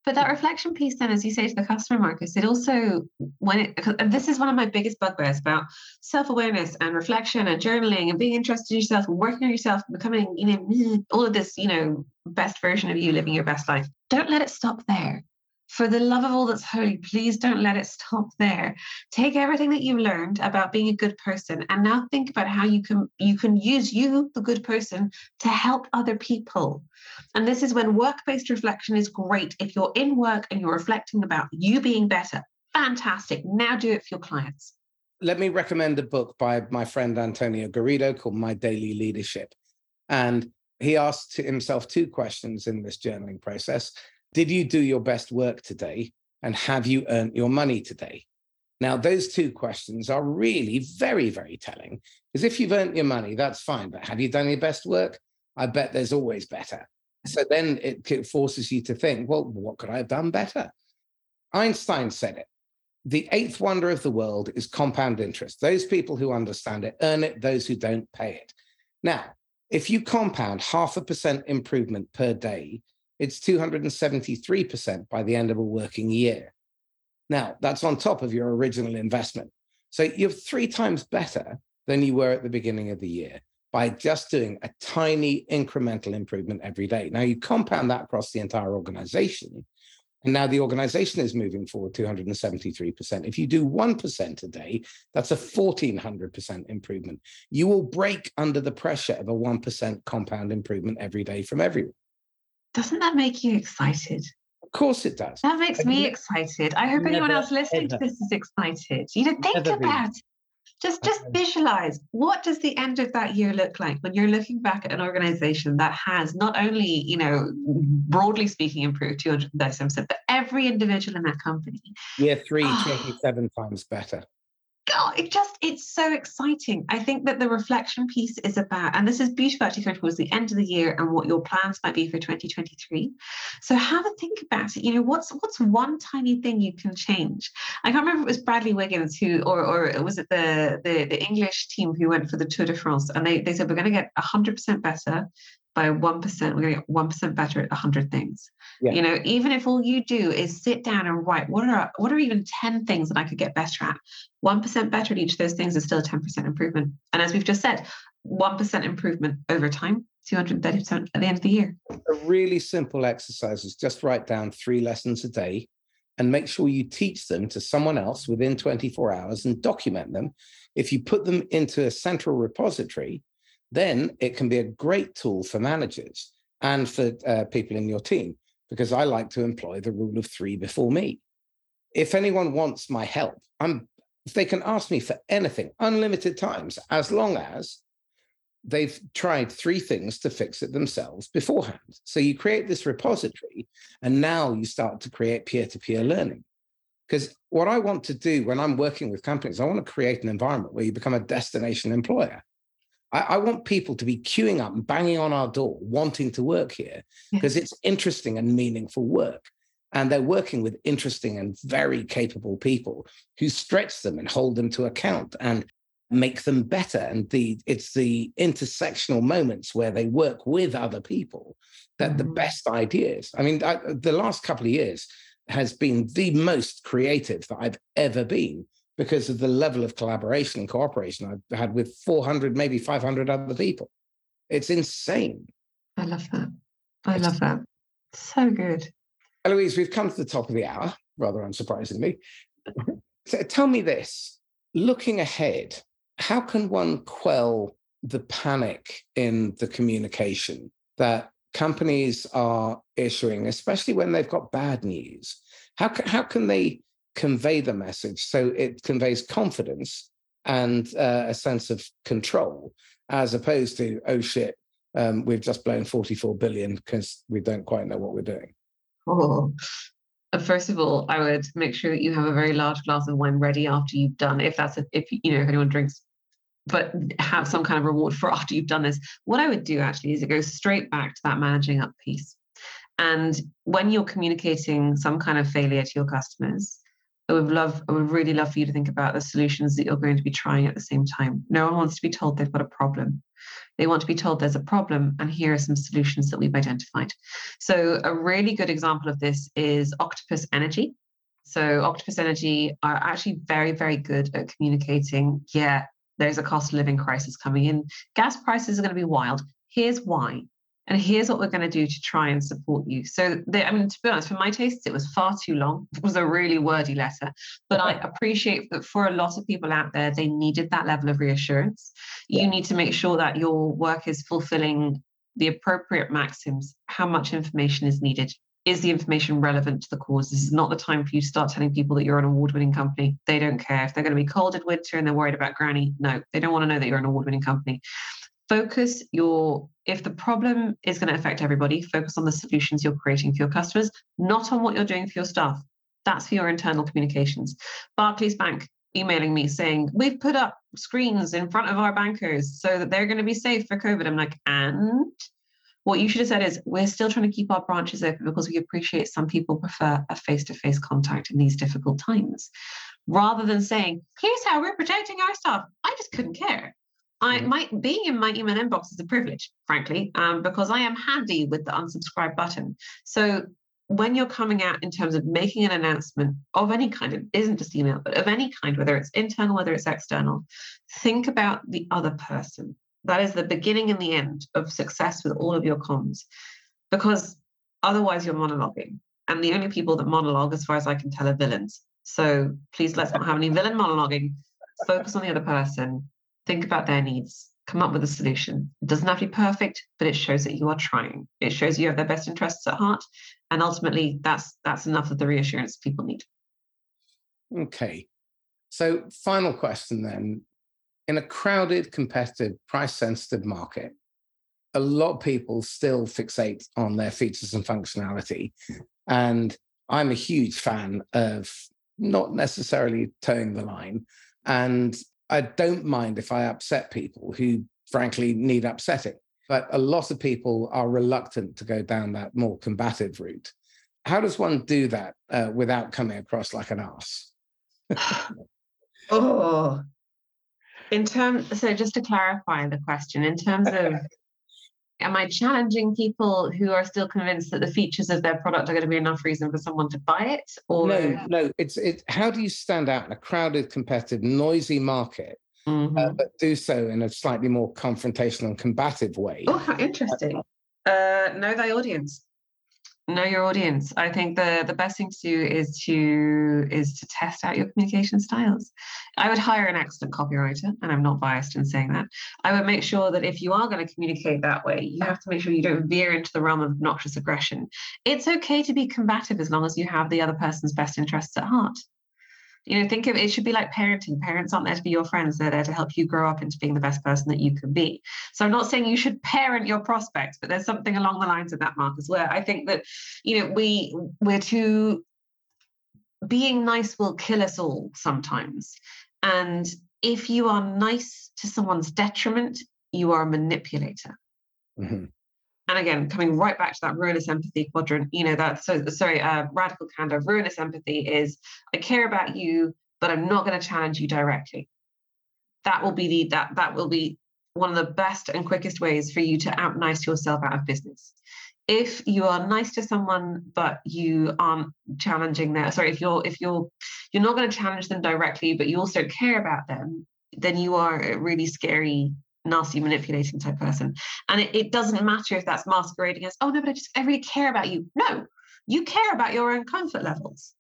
But that reflection piece, then, as you say to the customer, Marcus, it also, when it, this is one of my biggest bugbears about self awareness and reflection and journaling and being interested in yourself working on yourself becoming, you know, all of this, you know, best version of you living your best life. Don't let it stop there for the love of all that's holy, please don't let it stop there. Take everything that you've learned about being a good person and now think about how you can you can use you, the good person, to help other people. And this is when work-based reflection is great. If you're in work and you're reflecting about you being better, fantastic. Now do it for your clients. let me recommend a book by my friend Antonio Garrido called My Daily Leadership. And he asked himself two questions in this journaling process Did you do your best work today? And have you earned your money today? Now, those two questions are really very, very telling. Because if you've earned your money, that's fine. But have you done your best work? I bet there's always better. So then it forces you to think, well, what could I have done better? Einstein said it. The eighth wonder of the world is compound interest. Those people who understand it earn it, those who don't pay it. Now, if you compound half a percent improvement per day, it's 273% by the end of a working year. Now, that's on top of your original investment. So you're three times better than you were at the beginning of the year by just doing a tiny incremental improvement every day. Now, you compound that across the entire organization, and now the organization is moving forward 273%. If you do 1% a day, that's a 1400% improvement. You will break under the pressure of a 1% compound improvement every day from everyone. Doesn't that make you excited? Of course it does. That makes me excited. I hope anyone else listening to this is excited. You know, think about just just visualize what does the end of that year look like when you're looking back at an organization that has not only you know broadly speaking improved 237 but every individual in that company year three ah. 27 times better God, it just it's so exciting. I think that the reflection piece is about, and this is beautiful actually towards the end of the year and what your plans might be for 2023. So have a think about it. You know, what's what's one tiny thing you can change? I can't remember if it was Bradley Wiggins who, or or was it the the, the English team who went for the Tour de France, and they they said we're going to get 100% better by 1%, we're going to get 1% better at 100 things. Yeah. You know, even if all you do is sit down and write, what are, what are even 10 things that I could get better at? 1% better at each of those things is still a 10% improvement. And as we've just said, 1% improvement over time, 230% at the end of the year. A really simple exercise is just write down three lessons a day and make sure you teach them to someone else within 24 hours and document them. If you put them into a central repository, then it can be a great tool for managers and for uh, people in your team, because I like to employ the rule of three before me. If anyone wants my help, I'm they can ask me for anything, unlimited times, as long as they've tried three things to fix it themselves beforehand. So you create this repository, and now you start to create peer-to-peer learning. Because what I want to do when I'm working with companies, I want to create an environment where you become a destination employer. I, I, want people to be queuing up and banging on our door, wanting to work here because it's interesting and meaningful work. And they're working with interesting and very capable people who stretch them and hold them to account and make them better. And the it's the intersectional moments where they work with other people that mm-hmm. the best ideas. I mean, I, the last couple of years has been the most creative that I've ever been because of the level of collaboration and cooperation I've had with 400, maybe 500 other people. It's insane. I love that. I love that. So good. Eloise, we've come to the top of the hour, rather unsurprisingly. so tell me this looking ahead, how can one quell the panic in the communication that companies are issuing, especially when they've got bad news? How can, how can they convey the message. So it conveys confidence and uh, a sense of control as opposed to oh shit um, we've just blown 44 billion because we don't quite know what we're doing. Oh. Uh, first of all i would make sure that you have a very large glass of wine ready after you've done if that's a, if you know if anyone drinks but have some kind of reward for after you've done this. What i would do actually is it goes straight back to that managing up piece. And when you're communicating some kind of failure to your customers I would love, I would really love for you to think about the solutions that you're going to be trying at the same time. No one wants to be told they've got a problem. They want to be told there's a problem, and here are some solutions that we've identified. So, a really good example of this is Octopus Energy. So, Octopus Energy are actually very, very good at communicating. Yeah, there's a cost of living crisis coming in. Gas prices are going to be wild. Here's why and here's what we're going to do to try and support you. So, I mean, to be honest, for my tastes, it was far too long. It was a really wordy letter, but I appreciate that for a lot of people out there, they needed that level of reassurance. Yeah. You need to make sure that your work is fulfilling the appropriate maxims, how much information is needed is the information relevant to the cause? This is not the time for you to start telling people that you're an award winning company. They don't care. If they're going to be cold in winter and they're worried about granny, no, they don't want to know that you're an award winning company. Focus your, if the problem is going to affect everybody, focus on the solutions you're creating for your customers, not on what you're doing for your staff. That's for your internal communications. Barclays Bank emailing me saying, We've put up screens in front of our bankers so that they're going to be safe for COVID. I'm like, And what you should have said is, We're still trying to keep our branches open because we appreciate some people prefer a face to face contact in these difficult times. Rather than saying, Here's how we're protecting our staff. I just couldn't care. I mm. my being in my email inbox is a privilege, frankly, um, because I am handy with the unsubscribe button. So when you're coming out in terms of making an announcement of any kind, it isn't just email, but of any kind, whether it's internal, whether it's external, think about the other person. That is the beginning and the end of success with all of your comms, because otherwise you're monologuing. And the only people that monologue, as far as I can tell, are villains. So please let's not have any villain monologuing. Focus on the other person. Think about their needs come up with a solution. It doesn't have to be perfect, but it shows that you are trying. It shows you have their best interests at heart, and ultimately, that's that's enough of the reassurance people need. Okay, so final question then: in a crowded, competitive, price-sensitive market, a lot of people still fixate on their features and functionality, and I'm a huge fan of not necessarily toeing the line and I don't mind if I upset people who, frankly, need upsetting. But a lot of people are reluctant to go down that more combative route. How does one do that uh, without coming across like an ass? oh, in terms, so just to clarify the question, in terms of am I challenging people who are still convinced that the features of their product are going to be enough reason for someone to buy it? Or no, no. It's it. How do you stand out in a crowded, competitive, noisy market, uh, mm-hmm. uh, but do so in a slightly more confrontational and combative way? Oh, how interesting! Uh, know thy audience know your audience. I think the the best thing to do is to is to test out your communication styles. I would hire an excellent copywriter and i'm not biased in saying that. I would make sure that if you are going to communicate that way you have to make sure you don't veer into the realm of obnoxious aggression. It's okay to be combative as long as you have the other person's best interests at heart you know think of it should be like parenting. Parents aren't there to be your friends. They're there to help you grow up into being the best person that you can be. So i'm not saying you should parent your prospects but there's something along the lines of that mark as well. I think that you know we we're too being nice will kill us all sometimes. And if you are nice to someone's detriment you are a manipulator. Mm-hmm and again coming right back to that ruinous empathy quadrant you know that so sorry uh, radical candor ruinous empathy is i care about you but i'm not going to challenge you directly. That will be the that that will be one of the best and quickest ways for you to out nice yourself out of business. If you are nice to someone but you aren't challenging them sorry if you're if you're you're not going to challenge them directly but you also care about them then you are a really scary nasty manipulating type person. And it, it doesn't matter if that's masquerading as oh no but i just i really care about you. No you care about your own comfort levels.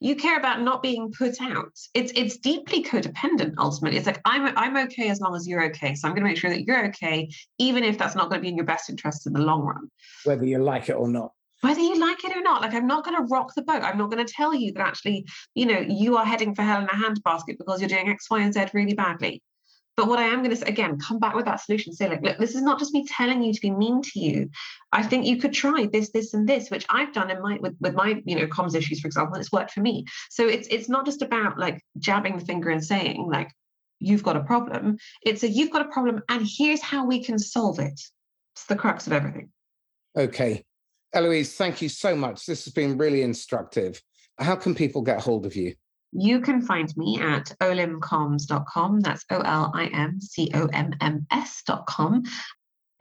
You care about not being put out. It's it's deeply codependent ultimately. It's like i'm i'm okay as long as you're okay so i'm going to make sure that you're okay even if that's not going to be in your best interest in the long run. Whether you like it or not. Whether you like it or not. Like i'm not going to rock the boat. I'm not going to tell you that actually you know you are heading for hell in a handbasket because you're doing x y and z really badly but what I am going to say again, come back with that solution. Say, like, look, this is not just me telling you to be mean to you. I think you could try this, this, and this, which I've done in my with, with my, you know, comms issues, for example, it's worked for me. So it's it's not just about like jabbing the finger and saying, like, you've got a problem. It's a you've got a problem, and here's how we can solve it. It's the crux of everything. Okay. Eloise, thank you so much. This has been really instructive. How can people get hold of you? You can find me at olimcomms.com. That's O L I M C O M M S.com.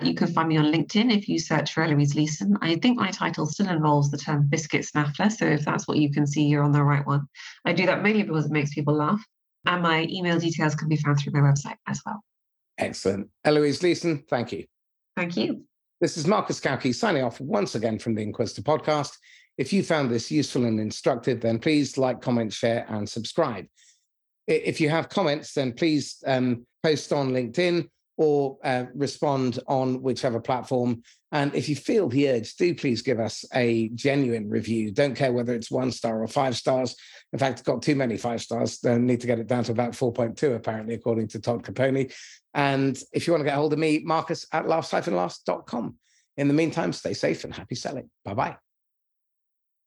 You can find me on LinkedIn if you search for Eloise Leeson. I think my title still involves the term biscuit snaffler. So if that's what you can see, you're on the right one. I do that mainly because it makes people laugh. And my email details can be found through my website as well. Excellent. Eloise Leeson, thank you. Thank you. This is Marcus Cauchi signing off once again from the Inquisitor podcast. If you found this useful and instructive, then please like, comment, share, and subscribe. If you have comments, then please um, post on LinkedIn or uh, respond on whichever platform. And if you feel the urge, do please give us a genuine review. Don't care whether it's one star or five stars. In fact, it's got too many five stars. They need to get it down to about 4.2, apparently, according to Todd Caponi. And if you want to get hold of me, Marcus at last-last.com. In the meantime, stay safe and happy selling. Bye bye.